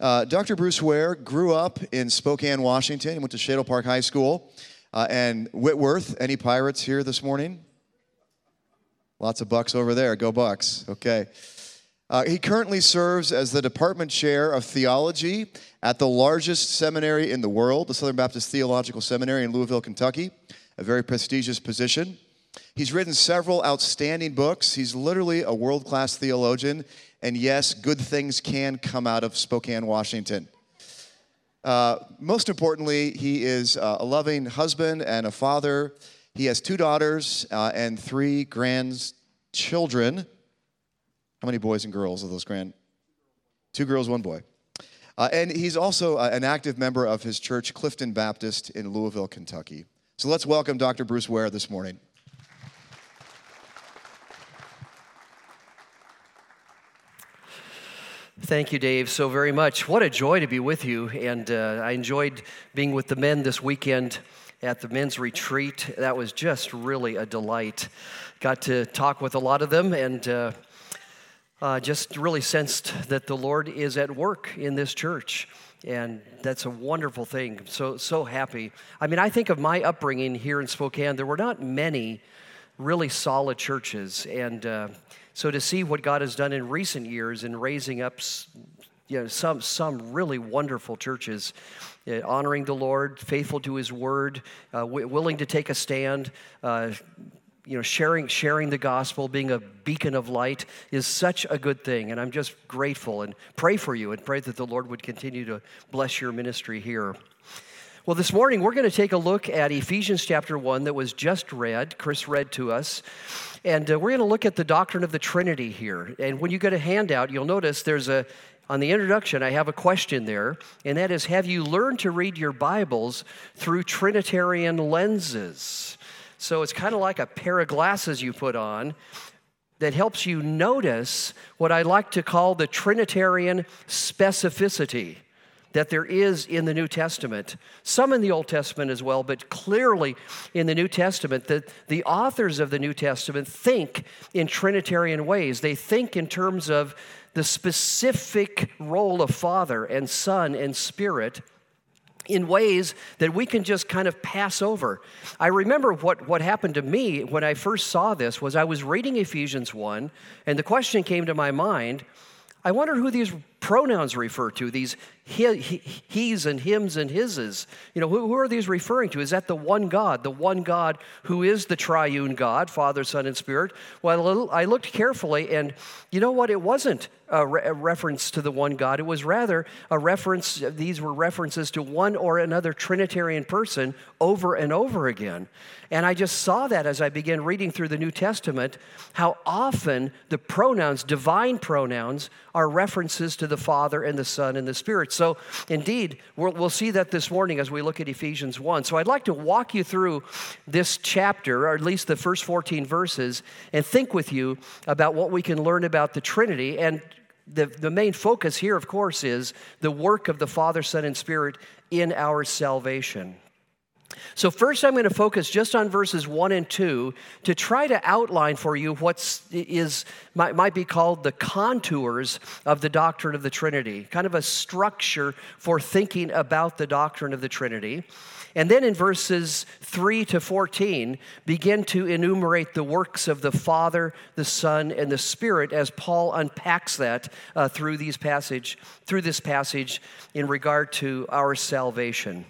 Uh, Dr. Bruce Ware grew up in Spokane, Washington. He went to Shadle Park High School uh, and Whitworth. Any pirates here this morning? Lots of bucks over there. Go Bucks. Okay. Uh, he currently serves as the department chair of theology at the largest seminary in the world, the Southern Baptist Theological Seminary in Louisville, Kentucky, a very prestigious position. He's written several outstanding books. He's literally a world class theologian. And yes, good things can come out of Spokane, Washington. Uh, most importantly, he is uh, a loving husband and a father. He has two daughters uh, and three grandchildren. How many boys and girls are those grand? Two girls, one boy. Uh, and he's also uh, an active member of his church, Clifton Baptist, in Louisville, Kentucky. So let's welcome Dr. Bruce Ware this morning. Thank you, Dave, so very much. What a joy to be with you. And uh, I enjoyed being with the men this weekend at the men's retreat. That was just really a delight. Got to talk with a lot of them and uh, uh, just really sensed that the Lord is at work in this church. And that's a wonderful thing. So, so happy. I mean, I think of my upbringing here in Spokane, there were not many really solid churches. And uh, so to see what God has done in recent years in raising up you know, some, some really wonderful churches, uh, honoring the Lord, faithful to His word, uh, w- willing to take a stand, uh, you know, sharing, sharing the gospel, being a beacon of light is such a good thing. And I'm just grateful and pray for you and pray that the Lord would continue to bless your ministry here. Well, this morning we're going to take a look at Ephesians chapter 1 that was just read. Chris read to us. And uh, we're going to look at the doctrine of the Trinity here. And when you get a handout, you'll notice there's a, on the introduction, I have a question there, and that is Have you learned to read your Bibles through Trinitarian lenses? So it's kind of like a pair of glasses you put on that helps you notice what I like to call the Trinitarian specificity that there is in the New Testament, some in the Old Testament as well, but clearly in the New Testament, that the authors of the New Testament think in Trinitarian ways. They think in terms of the specific role of Father and Son and Spirit in ways that we can just kind of pass over. I remember what, what happened to me when I first saw this was I was reading Ephesians 1, and the question came to my mind, I wonder who these pronouns refer to, these he, he, he's and hims and hises. You know, who, who are these referring to? Is that the one God, the one God who is the triune God, Father, Son, and Spirit? Well, I looked carefully, and you know what? It wasn't a, re- a reference to the one God. It was rather a reference, these were references to one or another Trinitarian person over and over again. And I just saw that as I began reading through the New Testament, how often the pronouns, divine pronouns, are references to the Father and the Son and the Spirit. So, indeed, we'll, we'll see that this morning as we look at Ephesians 1. So, I'd like to walk you through this chapter, or at least the first 14 verses, and think with you about what we can learn about the Trinity. And the, the main focus here, of course, is the work of the Father, Son, and Spirit in our salvation. So, first, I'm going to focus just on verses 1 and 2 to try to outline for you what is, might, might be called the contours of the doctrine of the Trinity, kind of a structure for thinking about the doctrine of the Trinity. And then in verses 3 to 14, begin to enumerate the works of the Father, the Son, and the Spirit as Paul unpacks that uh, through, these passage, through this passage in regard to our salvation.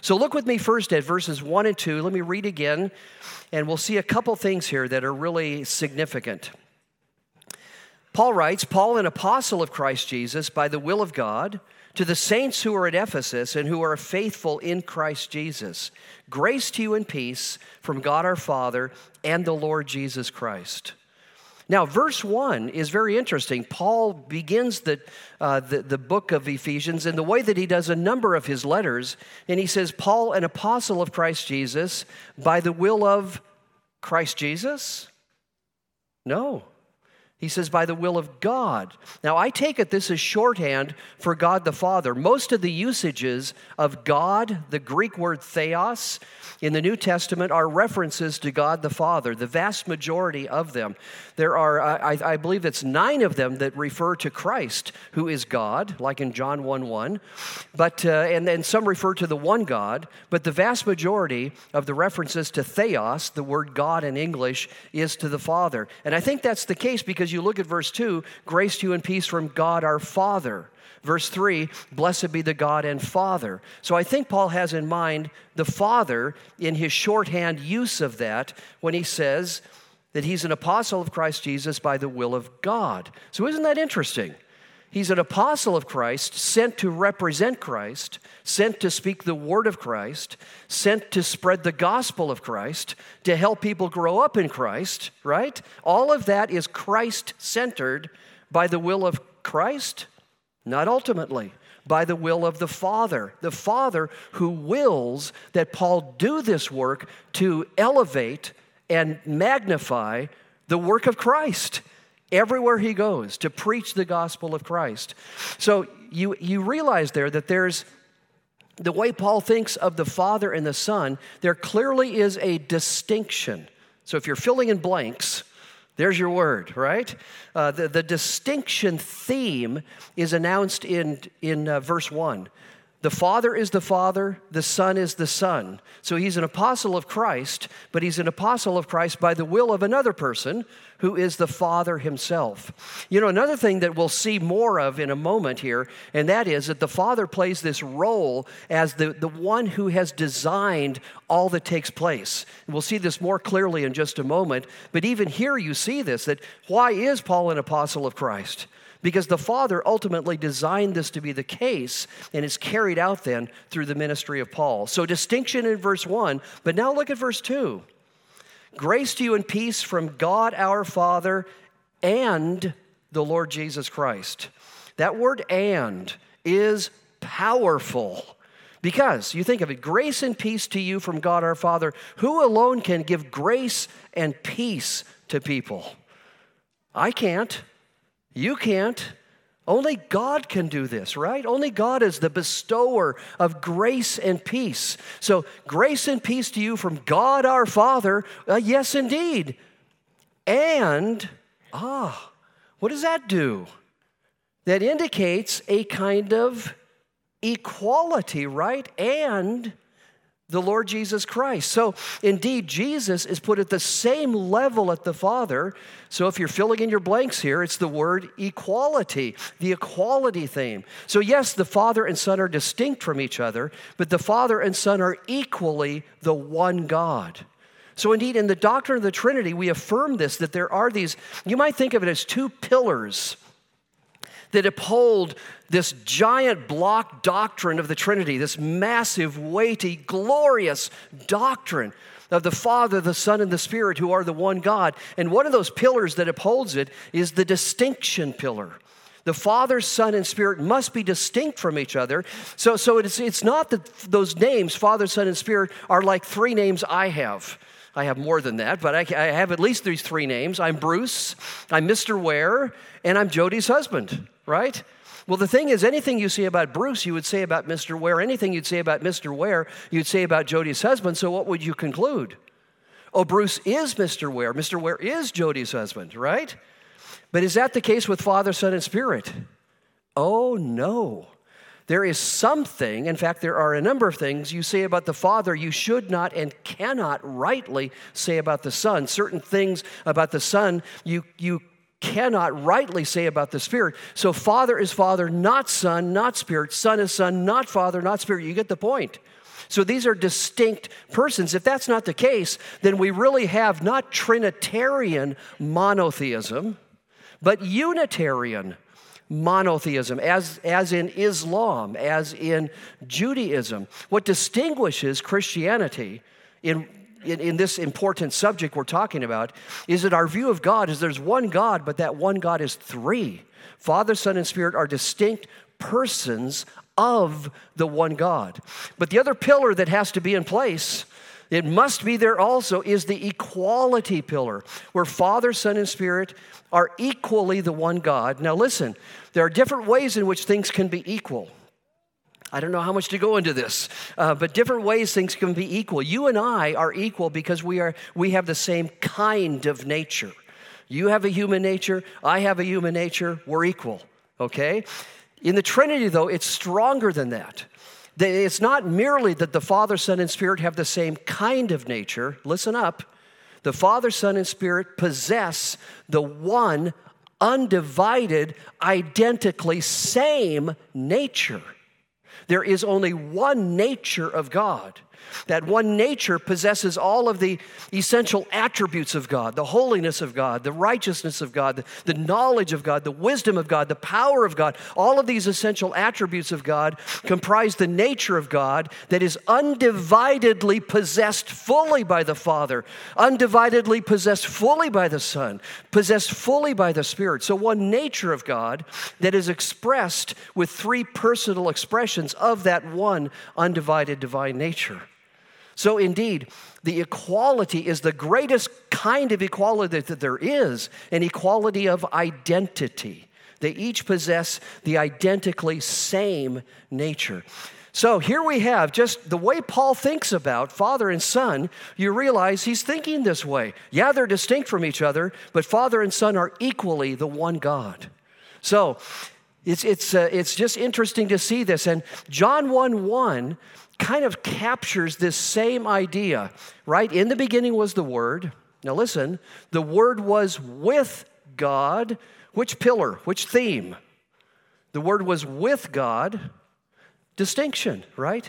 So look with me first at verses 1 and 2. Let me read again, and we'll see a couple things here that are really significant. Paul writes Paul, an apostle of Christ Jesus, by the will of God, to the saints who are at Ephesus and who are faithful in Christ Jesus, grace to you and peace from God our Father and the Lord Jesus Christ. Now, verse 1 is very interesting. Paul begins the, uh, the, the, book of Ephesians in the way that he does a number of his letters. And he says, Paul, an apostle of Christ Jesus, by the will of Christ Jesus? No. He says, by the will of God. Now, I take it this is shorthand for God the Father. Most of the usages of God, the Greek word theos, in the New Testament are references to God the Father, the vast majority of them. There are, I, I believe it's nine of them that refer to Christ, who is God, like in John 1 1. But, uh, and then some refer to the one God, but the vast majority of the references to theos, the word God in English, is to the Father. And I think that's the case because you look at verse 2 grace to you and peace from God our Father. Verse 3, blessed be the God and Father. So I think Paul has in mind the Father in his shorthand use of that when he says that he's an apostle of Christ Jesus by the will of God. So isn't that interesting? He's an apostle of Christ, sent to represent Christ, sent to speak the word of Christ, sent to spread the gospel of Christ, to help people grow up in Christ, right? All of that is Christ centered by the will of Christ not ultimately, by the will of the Father. The Father who wills that Paul do this work to elevate and magnify the work of Christ everywhere he goes to preach the gospel of Christ. So you, you realize there that there's the way Paul thinks of the Father and the Son, there clearly is a distinction. So if you're filling in blanks, there's your word, right? Uh, the, the distinction theme is announced in, in uh, verse 1. The Father is the Father, the Son is the Son. So he's an apostle of Christ, but he's an apostle of Christ by the will of another person who is the Father himself. You know, another thing that we'll see more of in a moment here, and that is that the Father plays this role as the, the one who has designed all that takes place. We'll see this more clearly in just a moment, but even here you see this that why is Paul an apostle of Christ? Because the Father ultimately designed this to be the case and is carried out then through the ministry of Paul. So, distinction in verse 1, but now look at verse 2. Grace to you and peace from God our Father and the Lord Jesus Christ. That word and is powerful. Because you think of it, grace and peace to you from God our Father, who alone can give grace and peace to people? I can't. You can't. Only God can do this, right? Only God is the bestower of grace and peace. So, grace and peace to you from God our Father, uh, yes, indeed. And, ah, what does that do? That indicates a kind of equality, right? And the Lord Jesus Christ. So, indeed, Jesus is put at the same level at the Father. So, if you're filling in your blanks here, it's the word equality, the equality theme. So, yes, the Father and Son are distinct from each other, but the Father and Son are equally the one God. So, indeed, in the doctrine of the Trinity, we affirm this that there are these, you might think of it as two pillars that uphold this giant block doctrine of the Trinity, this massive, weighty, glorious doctrine of the Father, the Son, and the Spirit, who are the one God. And one of those pillars that upholds it is the distinction pillar. The Father, Son, and Spirit must be distinct from each other. So, so it's, it's not that those names, Father, Son, and Spirit, are like three names I have. I have more than that, but I, I have at least these three names. I'm Bruce, I'm Mr. Ware, and I'm Jody's husband, right? Well, the thing is, anything you say about Bruce, you would say about Mr. Ware. Anything you'd say about Mr. Ware, you'd say about Jody's husband. So, what would you conclude? Oh, Bruce is Mr. Ware. Mr. Ware is Jody's husband, right? But is that the case with Father, Son, and Spirit? Oh, no. There is something, in fact, there are a number of things you say about the Father you should not and cannot rightly say about the Son. Certain things about the Son you, you cannot rightly say about the Spirit. So, Father is Father, not Son, not Spirit. Son is Son, not Father, not Spirit. You get the point. So, these are distinct persons. If that's not the case, then we really have not Trinitarian monotheism, but Unitarian monotheism, as, as in Islam, as in Judaism. What distinguishes Christianity in, in, in, this important subject we're talking about is that our view of God is there's one God, but that one God is three. Father, Son, and Spirit are distinct persons of the one God. But the other pillar that has to be in place it must be there also is the equality pillar, where Father, Son, and Spirit are equally the one God. Now, listen, there are different ways in which things can be equal. I don't know how much to go into this, uh, but different ways things can be equal. You and I are equal because we, are, we have the same kind of nature. You have a human nature, I have a human nature, we're equal, okay? In the Trinity, though, it's stronger than that. It's not merely that the Father, Son, and Spirit have the same kind of nature. Listen up. The Father, Son, and Spirit possess the one undivided, identically same nature. There is only one nature of God. That one nature possesses all of the essential attributes of God the holiness of God, the righteousness of God, the, the, knowledge of God, the wisdom of God, the power of God. All of these essential attributes of God comprise the nature of God that is undividedly possessed fully by the Father, undividedly possessed fully by the Son, possessed fully by the Spirit. So, one nature of God that is expressed with three personal expressions of that one undivided divine nature. So, indeed, the equality is the greatest kind of equality that there is an equality of identity. They each possess the identically same nature. So here we have just the way Paul thinks about Father and Son. You realize he's thinking this way. Yeah, they're distinct from each other, but Father and Son are equally the one God. So it's, it's, uh, it's just interesting to see this. And John 1 1 kind of captures this same idea, right? In the beginning was the Word. Now listen, the Word was with God. Which pillar? Which theme? The Word was with God. Distinction, right?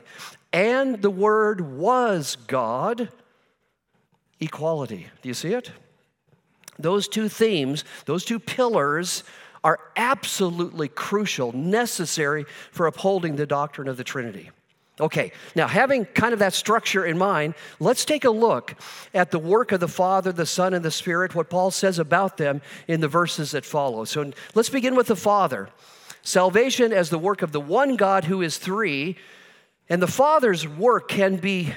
And the Word was God. Equality. Do you see it? Those two themes, those two pillars, are absolutely crucial, necessary for upholding the doctrine of the Trinity. Okay, now having kind of that structure in mind, let's take a look at the work of the Father, the Son, and the Spirit, what Paul says about them in the verses that follow. So let's begin with the Father. Salvation as the work of the one God who is three, and the Father's work can be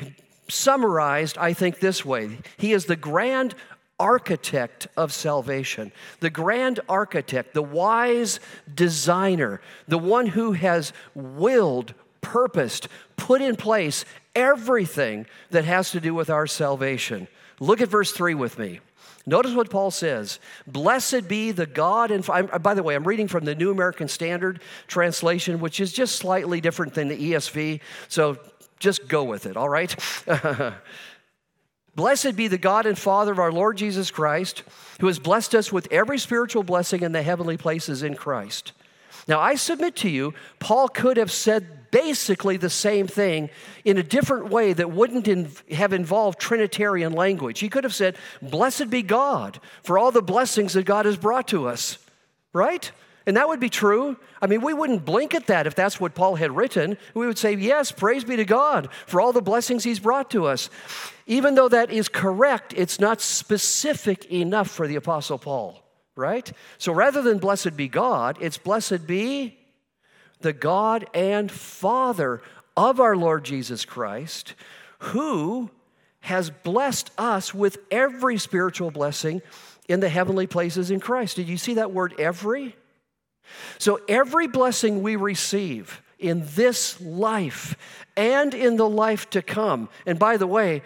summarized, I think, this way He is the grand architect of salvation, the grand architect, the wise designer, the one who has willed, purposed, put in place everything that has to do with our salvation. Look at verse 3 with me. Notice what Paul says Blessed be the God and uh, by the way, I'm reading from the New American Standard translation, which is just slightly different than the ESV, so just go with it, all right? Blessed be the God and Father of our Lord Jesus Christ, who has blessed us with every spiritual blessing in the heavenly places in Christ. Now, I submit to you, Paul could have said basically the same thing in a different way that wouldn't have involved Trinitarian language. He could have said, Blessed be God for all the blessings that God has brought to us, right? And that would be true. I mean, we wouldn't blink at that if that's what Paul had written. We would say, Yes, praise be to God for all the blessings he's brought to us. Even though that is correct, it's not specific enough for the Apostle Paul, right? So rather than blessed be God, it's blessed be the God and Father of our Lord Jesus Christ, who has blessed us with every spiritual blessing in the heavenly places in Christ. Did you see that word every? So, every blessing we receive in this life and in the life to come, and by the way,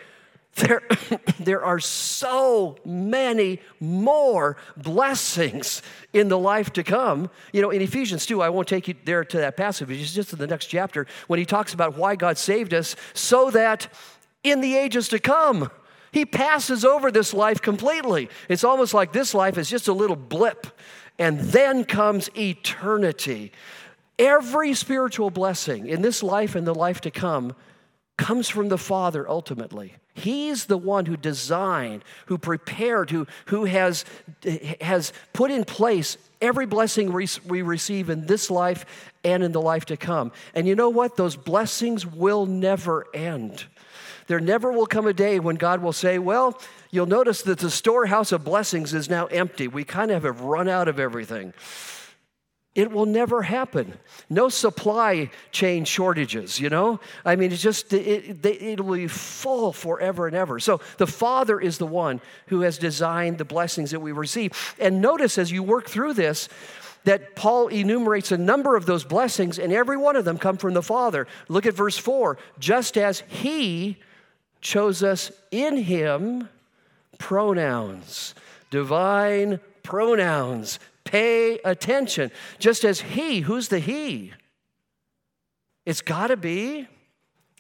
there, there are so many more blessings in the life to come. You know, in Ephesians 2, I won't take you there to that passage, it's just in the next chapter when he talks about why God saved us so that in the ages to come, he passes over this life completely. It's almost like this life is just a little blip, and then comes eternity. Every spiritual blessing in this life and the life to come comes from the Father ultimately. He's the one who designed, who prepared, who, who has, has put in place every blessing we receive in this life and in the life to come. And you know what? Those blessings will never end. There never will come a day when God will say, Well, you'll notice that the storehouse of blessings is now empty. We kind of have run out of everything. It will never happen. No supply chain shortages, you know? I mean, it's just, it, it, will be full forever and ever. So the Father is the one who has designed the blessings that we receive. And notice as you work through this, that Paul enumerates a number of those blessings, and every one of them come from the Father. Look at verse 4 just as He chose us in Him, pronouns, divine pronouns Pay attention. Just as He, who's the He? It's got to be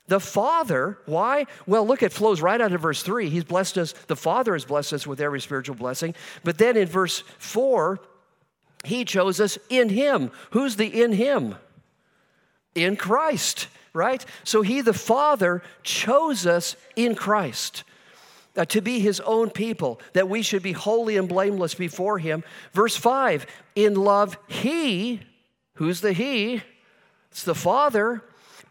the Father. Why? Well, look, it flows right out of verse 3. He's blessed us, the Father has blessed us with every spiritual blessing. But then in verse 4, He chose us in Him. Who's the in Him? In Christ, right? So He, the Father, chose us in Christ uh, to be his own people, that we should be holy and blameless before him. Verse 5 In love, he, who's the he? It's the Father,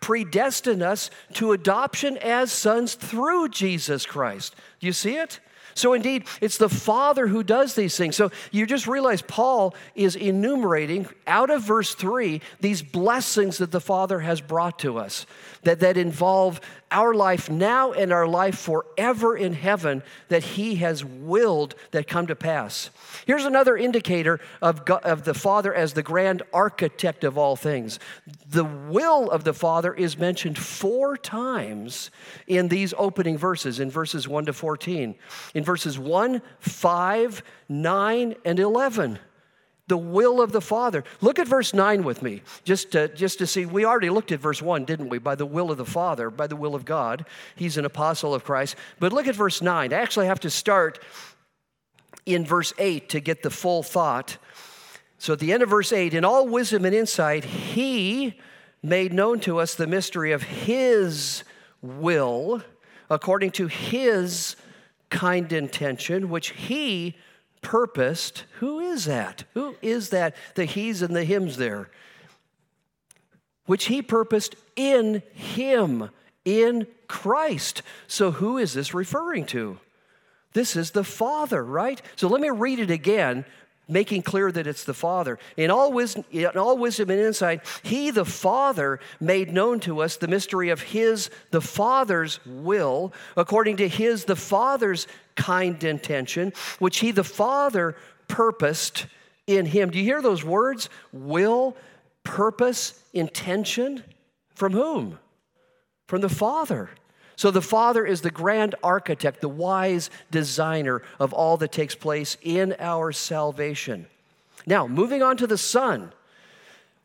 predestined us to adoption as sons through Jesus Christ. Do you see it? So, indeed, it's the Father who does these things. So, you just realize Paul is enumerating out of verse 3 these blessings that the Father has brought to us that, that involve our life now and our life forever in heaven that He has willed that come to pass. Here's another indicator of, God, of the Father as the grand architect of all things. The will of the Father is mentioned four times in these opening verses, in verses 1 to 14. In verses 1, 5, 9, and 11 the will of the Father. Look at verse 9 with me, just to, just to see. We already looked at verse 1, didn't we? By the will of the Father, by the will of God. He's an apostle of Christ. But look at verse 9. I actually have to start in verse 8 to get the full thought. So at the end of verse 8, in all wisdom and insight, He made known to us the mystery of His will according to His kind intention, which He purposed. Who is that? Who is that? The he's and the hims there. Which he purposed in him, in Christ. So who is this referring to? This is the Father, right? So let me read it again making clear that it's the Father. In all, wisdom, in all wisdom and insight, He, the Father, made known to us the mystery of His, the Father's will, according to His, the Father's kind intention, which He, the Father, purposed in Him. Do you hear those words? Will, purpose, intention? From whom? From the Father. So the Father is the grand architect, the wise designer of all that takes place in our salvation. Now, moving on to the Son.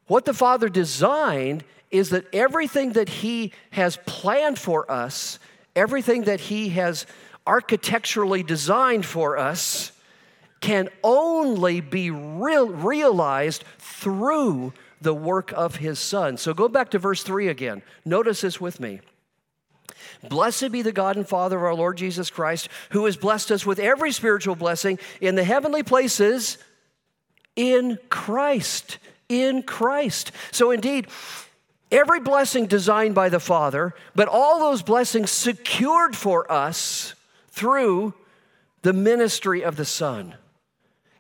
What the Father designed is that everything that He has planned for us, everything that He has architecturally designed for us, can only be real, realized through the work of His Son. So go back to verse 3 again. Notice this with me. Blessed be the God and Father of our Lord Jesus Christ, who has blessed us with every spiritual blessing in the heavenly places in Christ. In Christ. So, indeed, every blessing designed by the Father, but all those blessings secured for us through the ministry of the Son.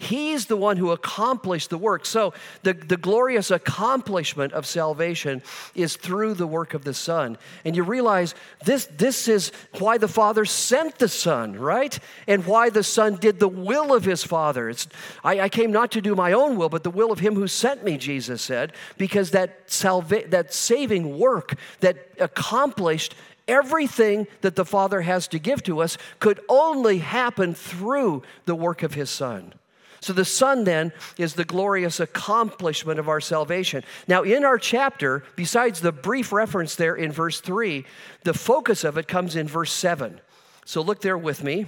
He's the one who accomplished the work. So, the, the glorious accomplishment of salvation is through the work of the Son. And you realize this, this is why the Father sent the Son, right? And why the Son did the will of his Father. It's, I, I came not to do my own will, but the will of him who sent me, Jesus said, because that, salva- that saving work that accomplished everything that the Father has to give to us could only happen through the work of his Son. So the Son then is the glorious accomplishment of our salvation. Now, in our chapter, besides the brief reference there in verse 3, the focus of it comes in verse 7. So look there with me.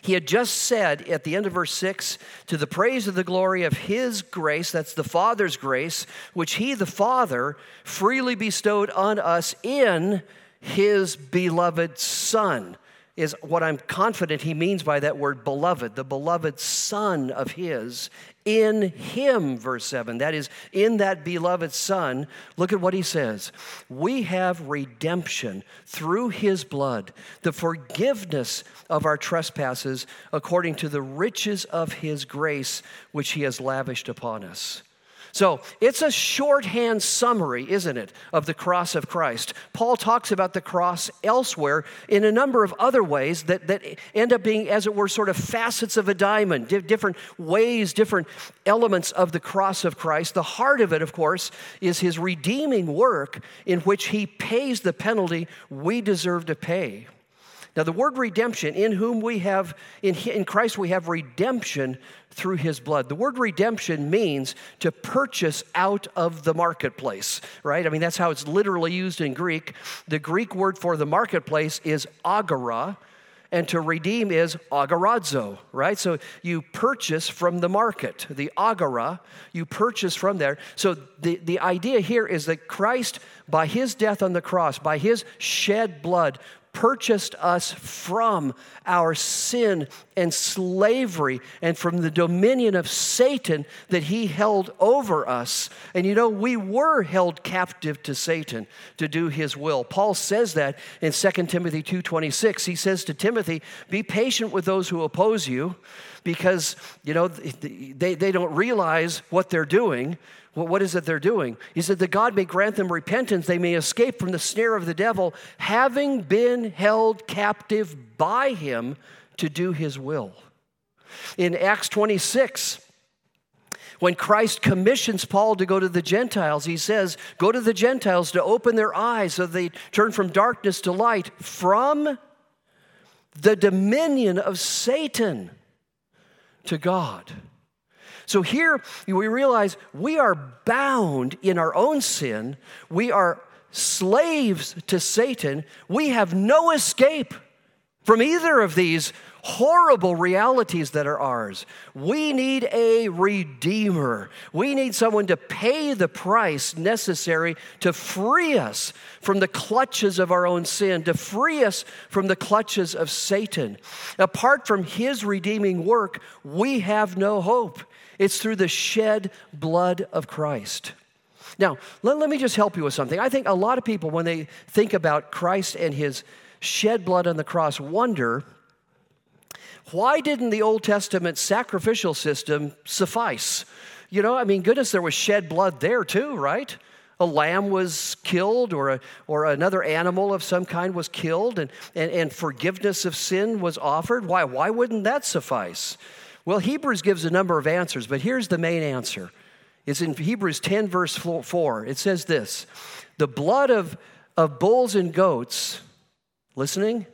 He had just said at the end of verse 6 to the praise of the glory of his grace, that's the Father's grace, which he, the Father, freely bestowed on us in his beloved Son is what I'm confident he means by that word beloved, the beloved Son of His. In Him, verse 7, that is, in that beloved Son, look at what he says. We have redemption through His blood, the forgiveness of our trespasses according to the riches of His grace, which He has lavished upon us. So it's a shorthand summary, isn't it, of the cross of Christ. Paul talks about the cross elsewhere in a number of other ways that, that end up being, as it were, sort of facets of a diamond, different ways, different elements of the cross of Christ. The heart of it, of course, is his redeeming work in which he pays the penalty we deserve to pay. Now, the word redemption, in whom we have, in, in Christ, we have redemption through his blood. The word redemption means to purchase out of the marketplace, right? I mean, that's how it's literally used in Greek. The Greek word for the marketplace is agora, and to redeem is agorazo, right? So you purchase from the market, the agora, you purchase from there. So the, the idea here is that Christ, by his death on the cross, by his shed blood, purchased us from our sin and slavery and from the dominion of Satan that he held over us. And you know, we were held captive to Satan to do his will. Paul says that in 2 Timothy 2:26. He says to Timothy, "Be patient with those who oppose you because, you know, they, they don't realize what they're doing." Well, what is it they're doing? He said that God may grant them repentance, they may escape from the snare of the devil, having been held captive by him to do his will. In Acts 26, when Christ commissions Paul to go to the Gentiles, he says, Go to the Gentiles to open their eyes so they turn from darkness to light, from the dominion of Satan to God. So here we realize we are bound in our own sin. We are slaves to Satan. We have no escape from either of these horrible realities that are ours. We need a redeemer. We need someone to pay the price necessary to free us from the clutches of our own sin, to free us from the clutches of Satan. Apart from his redeeming work, we have no hope. It's through the shed blood of Christ. Now, let, let me just help you with something. I think a lot of people, when they think about Christ and his shed blood on the cross, wonder why didn't the Old Testament sacrificial system suffice? You know, I mean, goodness, there was shed blood there too, right? A lamb was killed or, a, or another animal of some kind was killed and, and, and forgiveness of sin was offered. Why, why wouldn't that suffice? Well, Hebrews gives a number of answers, but here's the main answer. It's in Hebrews 10, verse 4. It says this The blood of, of bulls and goats, listening,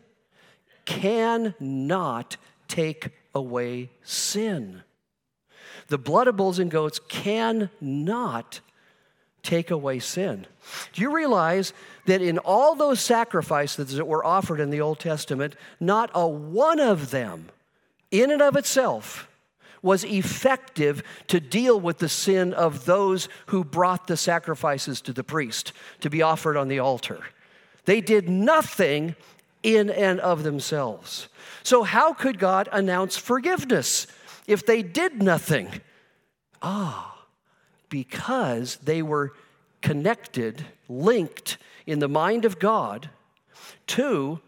cannot take away sin. The blood of bulls and goats cannot take away sin. Do you realize that in all those sacrifices that were offered in the Old Testament, not a one of them in and of itself was effective to deal with the sin of those who brought the sacrifices to the priest to be offered on the altar. They did nothing in and of themselves. So, how could God announce forgiveness if they did nothing? Ah, because they were connected, linked in the mind of God to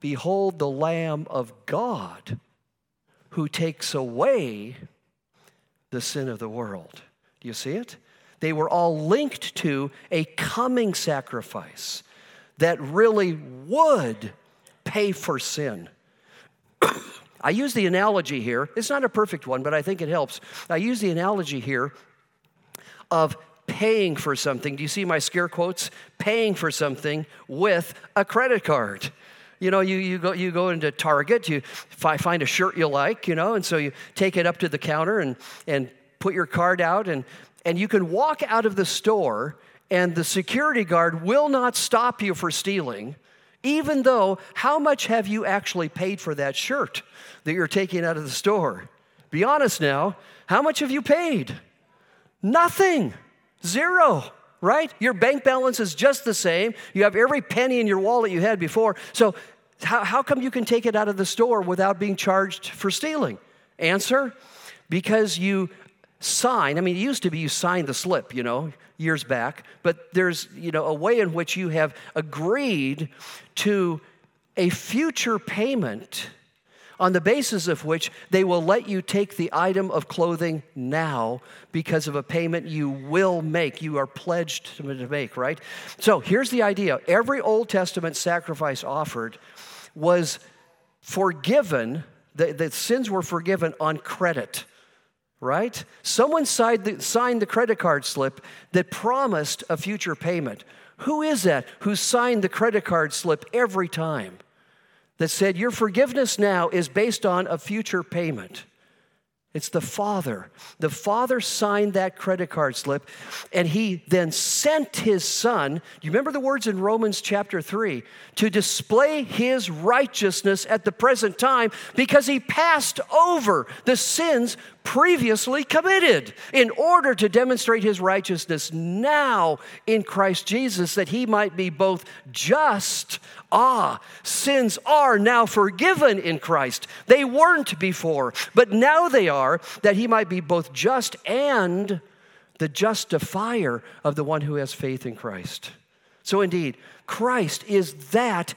Behold the Lamb of God who takes away the sin of the world. Do you see it? They were all linked to a coming sacrifice that really would pay for sin. I use the analogy here, it's not a perfect one, but I think it helps. I use the analogy here of paying for something. Do you see my scare quotes? Paying for something with a credit card. You know, you, you, go, you go into Target, you find a shirt you like, you know, and so you take it up to the counter and, and put your card out, and, and you can walk out of the store, and the security guard will not stop you for stealing, even though how much have you actually paid for that shirt that you're taking out of the store? Be honest now, how much have you paid? Nothing, zero right? Your bank balance is just the same. You have every penny in your wallet you had before. So, how, how come you can take it out of the store without being charged for stealing? Answer because you sign. I mean, it used to be you signed the slip, you know, years back, but there's, you know, a way in which you have agreed to a future payment on the basis of which they will let you take the item of clothing now because of a payment you will make. You are pledged to make, right? So here's the idea every Old Testament sacrifice offered was forgiven, the, the sins were forgiven on credit right? Someone signed the, signed the, credit card slip that promised a future payment. Who is that who signed the credit card slip every time that said, Your forgiveness now is based on a future payment? It's the Father. The Father signed that credit card slip, and He then sent His Son. Do you remember the words in Romans chapter 3? To display His righteousness at the present time because He passed over the sins previously committed in order to demonstrate His righteousness now in Christ Jesus, that He might be both just Ah, sins are now forgiven in Christ. They weren't before, but now they are, that he might be both just and the justifier of the one who has faith in Christ. So, indeed, Christ is that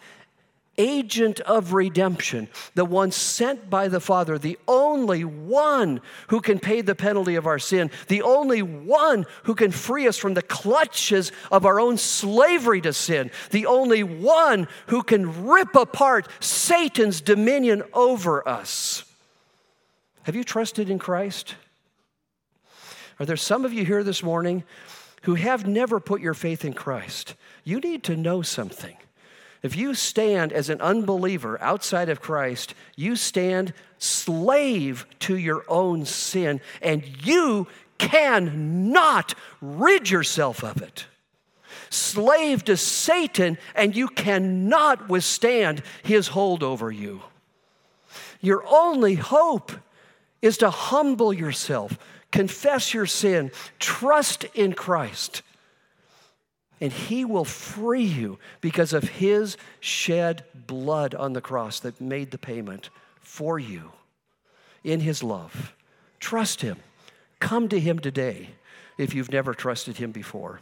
agent of redemption, the one sent by the Father, the only one who can pay the penalty of our sin, the only one who can free us from the clutches of our own slavery to sin, the only one who can rip apart Satan's dominion over us. Have you trusted in Christ? Are there some of you here this morning who have never put your faith in Christ? You need to know something. If you stand as an unbeliever outside of Christ, you stand slave to your own sin, and you cannot rid yourself of it. Slave to Satan, and you cannot withstand his hold over you. Your only hope is to humble yourself, confess your sin, trust in Christ and he will free you because of his shed blood on the cross that made the payment for you in his love. Trust him. Come to him today if you've never trusted him before.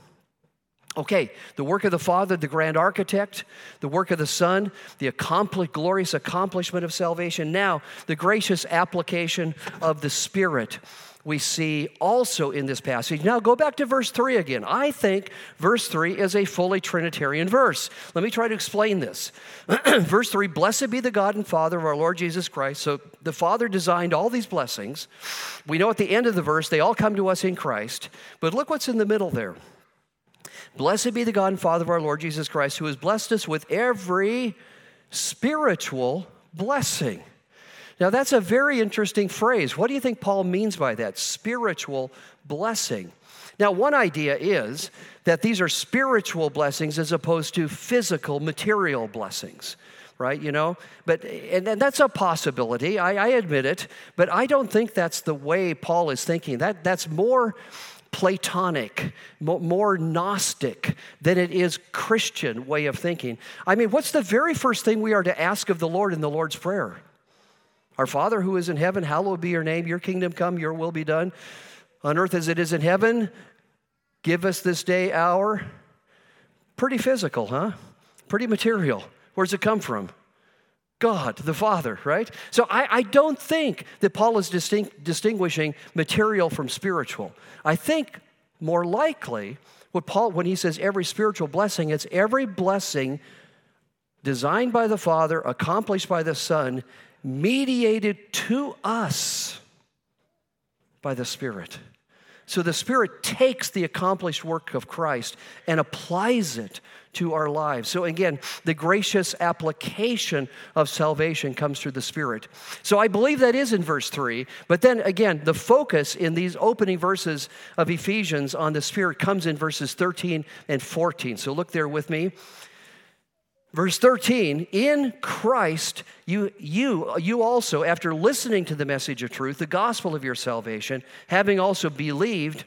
Okay, the work of the Father, the grand architect, the work of the Son, the accomplished, glorious accomplishment of salvation. Now, the gracious application of the Spirit we see also in this passage. Now, go back to verse 3 again. I think verse 3 is a fully Trinitarian verse. Let me try to explain this. verse 3 Blessed be the God and Father of our Lord Jesus Christ. So, the Father designed all these blessings. We know at the end of the verse, they all come to us in Christ. But look what's in the middle there. Blessed be the God and Father of our Lord Jesus Christ, who has blessed us with every spiritual blessing. Now, that's a very interesting phrase. What do you think Paul means by that? Spiritual blessing. Now, one idea is that these are spiritual blessings as opposed to physical, material blessings right you know but and, and that's a possibility I, I, admit it but i don't think that's the way paul is thinking that that's more platonic more, more gnostic than it is christian way of thinking i mean what's the very first thing we are to ask of the lord in the lord's prayer our Father who is in heaven, hallowed be your name, your kingdom come, your will be done on earth as it is in heaven. Give us this day our. Pretty physical, huh? Pretty material. Where's it come from? God, the Father, right? So I, I don't think that Paul is distinct, distinguishing material from spiritual. I think more likely what Paul, when he says every spiritual blessing, it's every blessing designed by the Father, accomplished by the Son, mediated to us by the Spirit. So the Spirit takes the accomplished work of Christ and applies it to our lives. So again, the gracious application of salvation comes through the Spirit. So I believe that is in verse 3. But then again, the focus in these opening verses of Ephesians on the Spirit comes in verses 13 and 14. So look there with me. Verse 13, in Christ, you, you, you also, after listening to the message of truth, the gospel of your salvation, having also believed,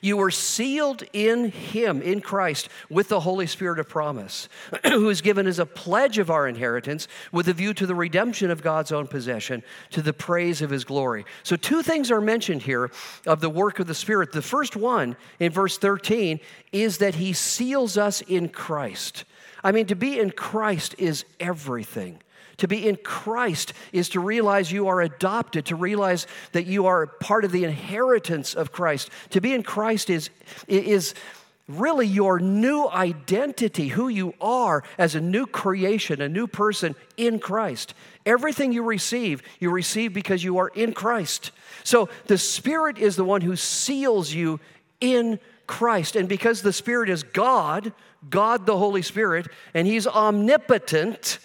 you were sealed in Him, in Christ, with the Holy Spirit of promise, who is given as a pledge of our inheritance with a view to the redemption of God's own possession, to the praise of His glory. So, two things are mentioned here of the work of the Spirit. The first one in verse 13 is that He seals us in Christ. I mean, to be in Christ is everything. To be in Christ is to realize you are adopted, to realize that you are part of the inheritance of Christ. To be in Christ is, is really your new identity, who you are as a new creation, a new person in Christ. Everything you receive, you receive because you are in Christ. So the Spirit is the one who seals you in Christ. And because the Spirit is God, God the Holy Spirit, and He's omnipotent,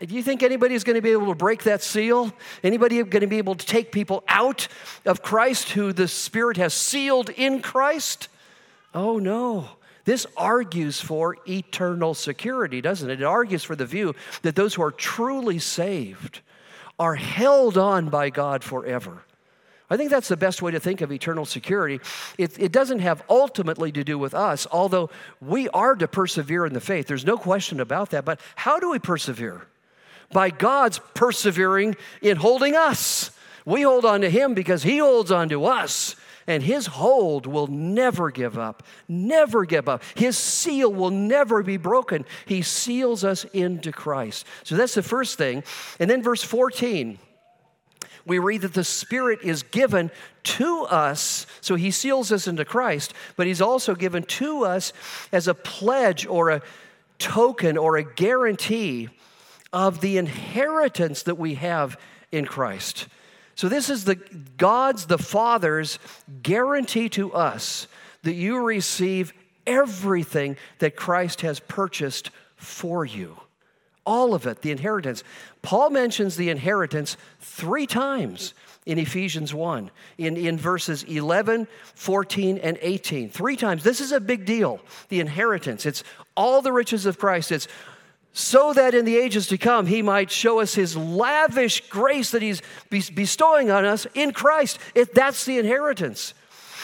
do you think anybody's going to be able to break that seal? Anybody going to be able to take people out of Christ who the Spirit has sealed in Christ? Oh, no. This argues for eternal security, doesn't it? It argues for the view that those who are truly saved are held on by God forever. I think that's the best way to think of eternal security. It, it, doesn't have ultimately to do with us, although we are to persevere in the faith. There's no question about that. But how do we persevere? By God's persevering in holding us. We hold on to Him because He holds on to us and his hold will never give up, never give up. His seal will never be broken. He seals us into Christ. So that's the first thing. And then verse 14 we read that the Spirit is given to us, so He seals us into Christ, but He's also given to us as a pledge or a token or a guarantee of the inheritance that we have in Christ. So this is the God's the Father's guarantee to us that you receive everything that Christ has purchased for you. All of it, the inheritance. Paul mentions the inheritance three times in Ephesians 1, in, in verses 11, 14, and 18. Three times. This is a big deal, the inheritance. It's all the riches of Christ. It's so that in the ages to come he might show us his lavish grace that he's bestowing on us in Christ. It, that's the inheritance.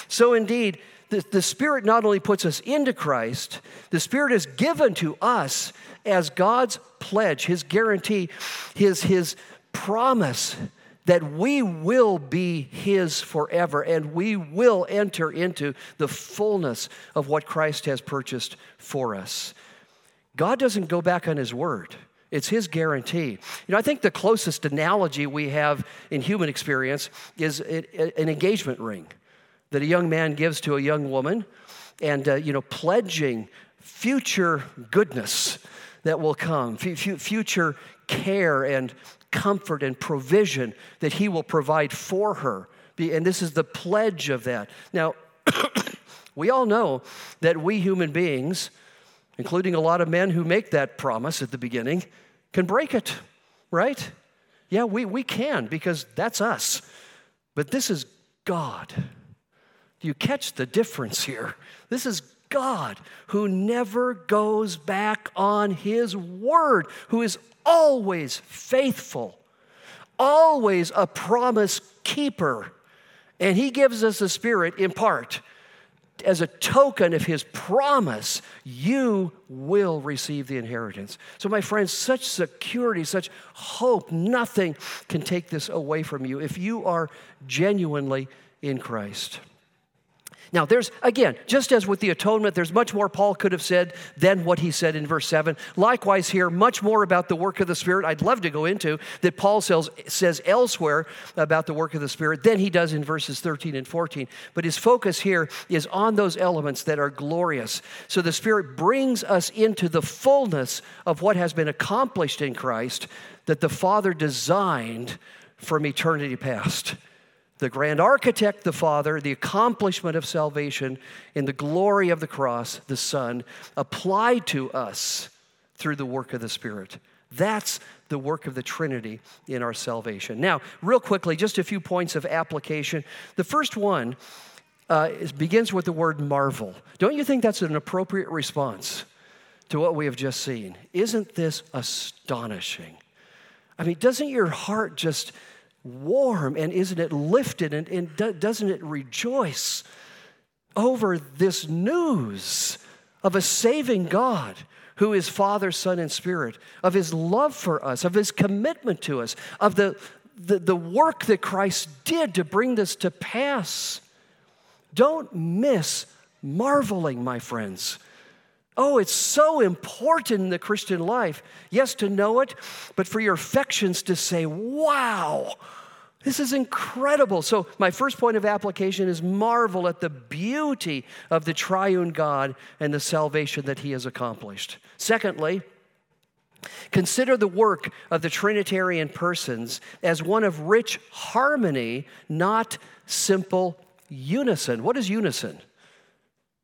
So, indeed, the, the Spirit not only puts us into Christ, the Spirit is given to us as God's pledge, his guarantee, his, his promise that we will be His forever and we will enter into the fullness of what Christ has purchased for us. God doesn't go back on his word. It's his guarantee. You know, I think the closest analogy we have in human experience is an engagement ring that a young man gives to a young woman and, uh, you know, pledging future goodness that will come, f- future care and comfort and provision that he will provide for her. And this is the pledge of that. Now, we all know that we human beings, including a lot of men who make that promise at the beginning, can break it, right? Yeah, we, we can because that's us. But this is God. You catch the difference here? This is God who never goes back on his word, who is always faithful, always a promise keeper. And he gives us a spirit in part as a token of his promise, you will receive the inheritance. So, my friends, such security, such hope, nothing can take this away from you if you are genuinely in Christ. Now, there's, again, just as with the atonement, there's much more Paul could have said than what he said in verse 7. Likewise, here, much more about the work of the Spirit I'd love to go into that Paul says, says elsewhere about the work of the Spirit than he does in verses 13 and 14. But his focus here is on those elements that are glorious. So the Spirit brings us into the fullness of what has been accomplished in Christ that the Father designed from eternity past the grand architect, the Father, the accomplishment of salvation in the glory of the cross, the Son, applied to us through the work of the Spirit. That's the work of the Trinity in our salvation. Now, real quickly, just a few points of application. The first one uh, begins with the word marvel. Don't you think that's an appropriate response to what we have just seen? Isn't this astonishing? I mean, doesn't your heart just warm and isn't it lifted and, and doesn't it rejoice over this news of a saving God who is Father, Son, and Spirit, of his love for us, of his commitment to us, of the, the, the work that Christ did to bring this to pass? Don't miss marveling, my friends, Oh, it's so important in the Christian life. Yes, to know it, but for your affections to say, wow, this is incredible. So, my first point of application is marvel at the beauty of the triune God and the salvation that he has accomplished. Secondly, Consider the work of the Trinitarian persons as one of rich harmony, not simple unison. What is unison?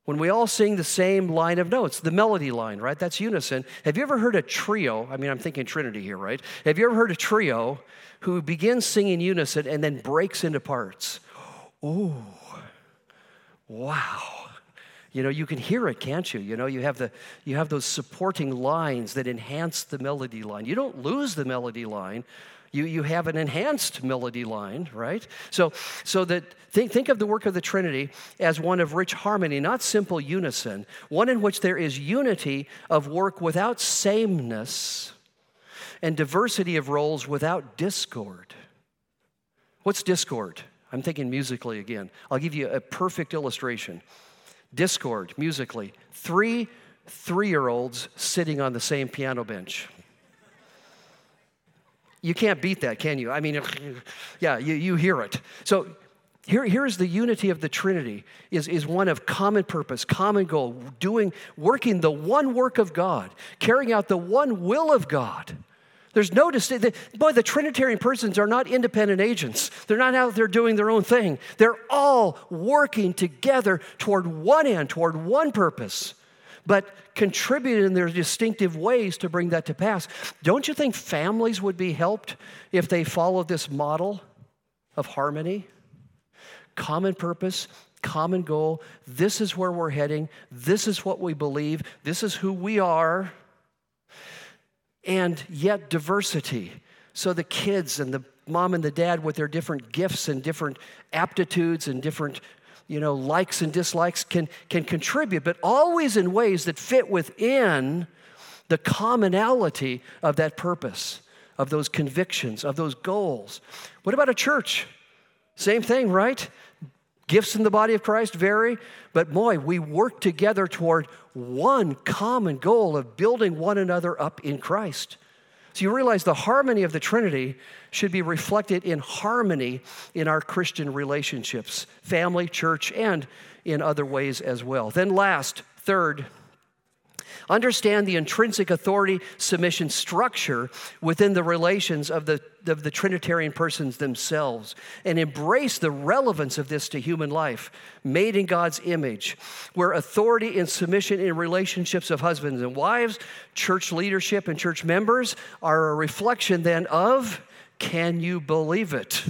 When we all sing the same line of notes, the melody line, right? That's unison. Have you ever heard a trio? I mean, I'm thinking Trinity here, right? Have you ever heard a trio who begins singing unison and then breaks into parts? Oh, wow. You know, you can hear it, can't you? You know, you have, the, you have those supporting lines that enhance the melody line. You don't lose the melody line. You, you have an enhanced melody line, right? So, so that think, think of the work of the Trinity as one of rich harmony, not simple unison, one in which there is unity of work without sameness and diversity of roles without discord. What's discord? I'm thinking musically again. I'll give you a perfect illustration discord musically. Three three year olds sitting on the same piano bench. You can't beat that, can you? I mean, yeah, you, you hear it. So here, here's the unity of the Trinity is, is one of common purpose, common goal, doing, working the one work of God, carrying out the one will of God. There's no distinction. Boy, the Trinitarian persons are not independent agents. They're not out there doing their own thing. They're all working together toward one end, toward one purpose, but contributed in their distinctive ways to bring that to pass. Don't you think families would be helped if they followed this model of harmony? Common purpose, common goal. This is where we're heading. This is what we believe. This is who we are and yet diversity. So the kids and the mom and the dad with their different gifts and different aptitudes and different you know likes and dislikes can can contribute but always in ways that fit within the commonality of that purpose of those convictions of those goals. What about a church? Same thing right? Gifts in the body of Christ vary, but boy, we work together toward one common goal of building one another up in Christ. So you realize the harmony of the Trinity should be reflected in harmony in our Christian relationships, family, church, and in other ways as well. Then, last, third, Understand the intrinsic authority submission structure within the relations of the, of the Trinitarian persons themselves and embrace the relevance of this to human life, made in God's image, where authority and submission in relationships of husbands and wives, church leadership, and church members are a reflection then of can you believe it?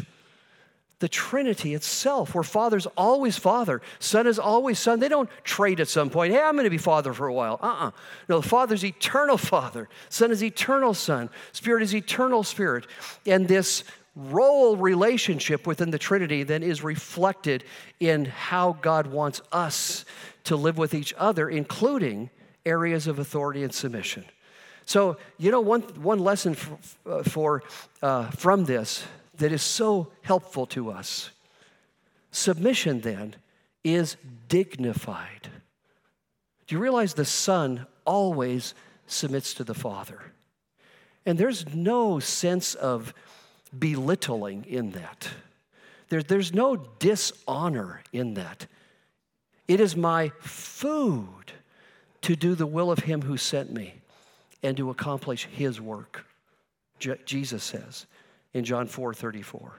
The Trinity itself, where Father's always Father, Son is always Son. They don't trade at some point. Hey, I'm going to be Father for a while. Uh uh-uh. uh No, the Father's eternal Father, Son is eternal Son, Spirit is eternal Spirit. And this role relationship within the Trinity then is reflected in how God wants us to live with each other, including areas of authority and submission. So, you know, one, one lesson for, uh, for uh, from this that is so helpful to us. Submission, then, is dignified. Do you realize the Son always submits to the Father? And there's no sense of belittling in that. There, there's no dishonor in that. It is my food to do the will of Him who sent me and to accomplish His work, Je- Jesus says in John 4 34.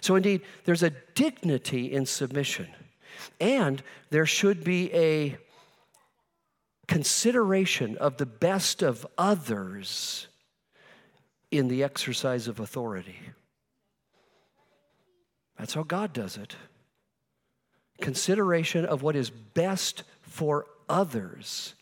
So, indeed, there's a dignity in submission, and there should be a consideration of the best of others in the exercise of authority. That's how God does it. Consideration of what is best for others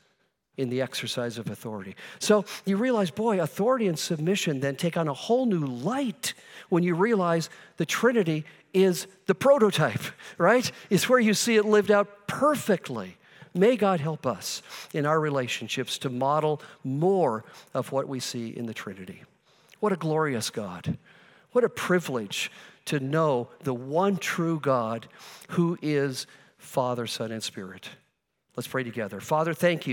in the exercise of authority. So you realize, boy, authority and submission then take on a whole new light when you realize the Trinity is the prototype, right? It's where you see it lived out perfectly. May God help us in our relationships to model more of what we see in the Trinity. What a glorious God. What a privilege to know the one true God who is Father, Son, and Spirit. Let's pray together. Father, thank you.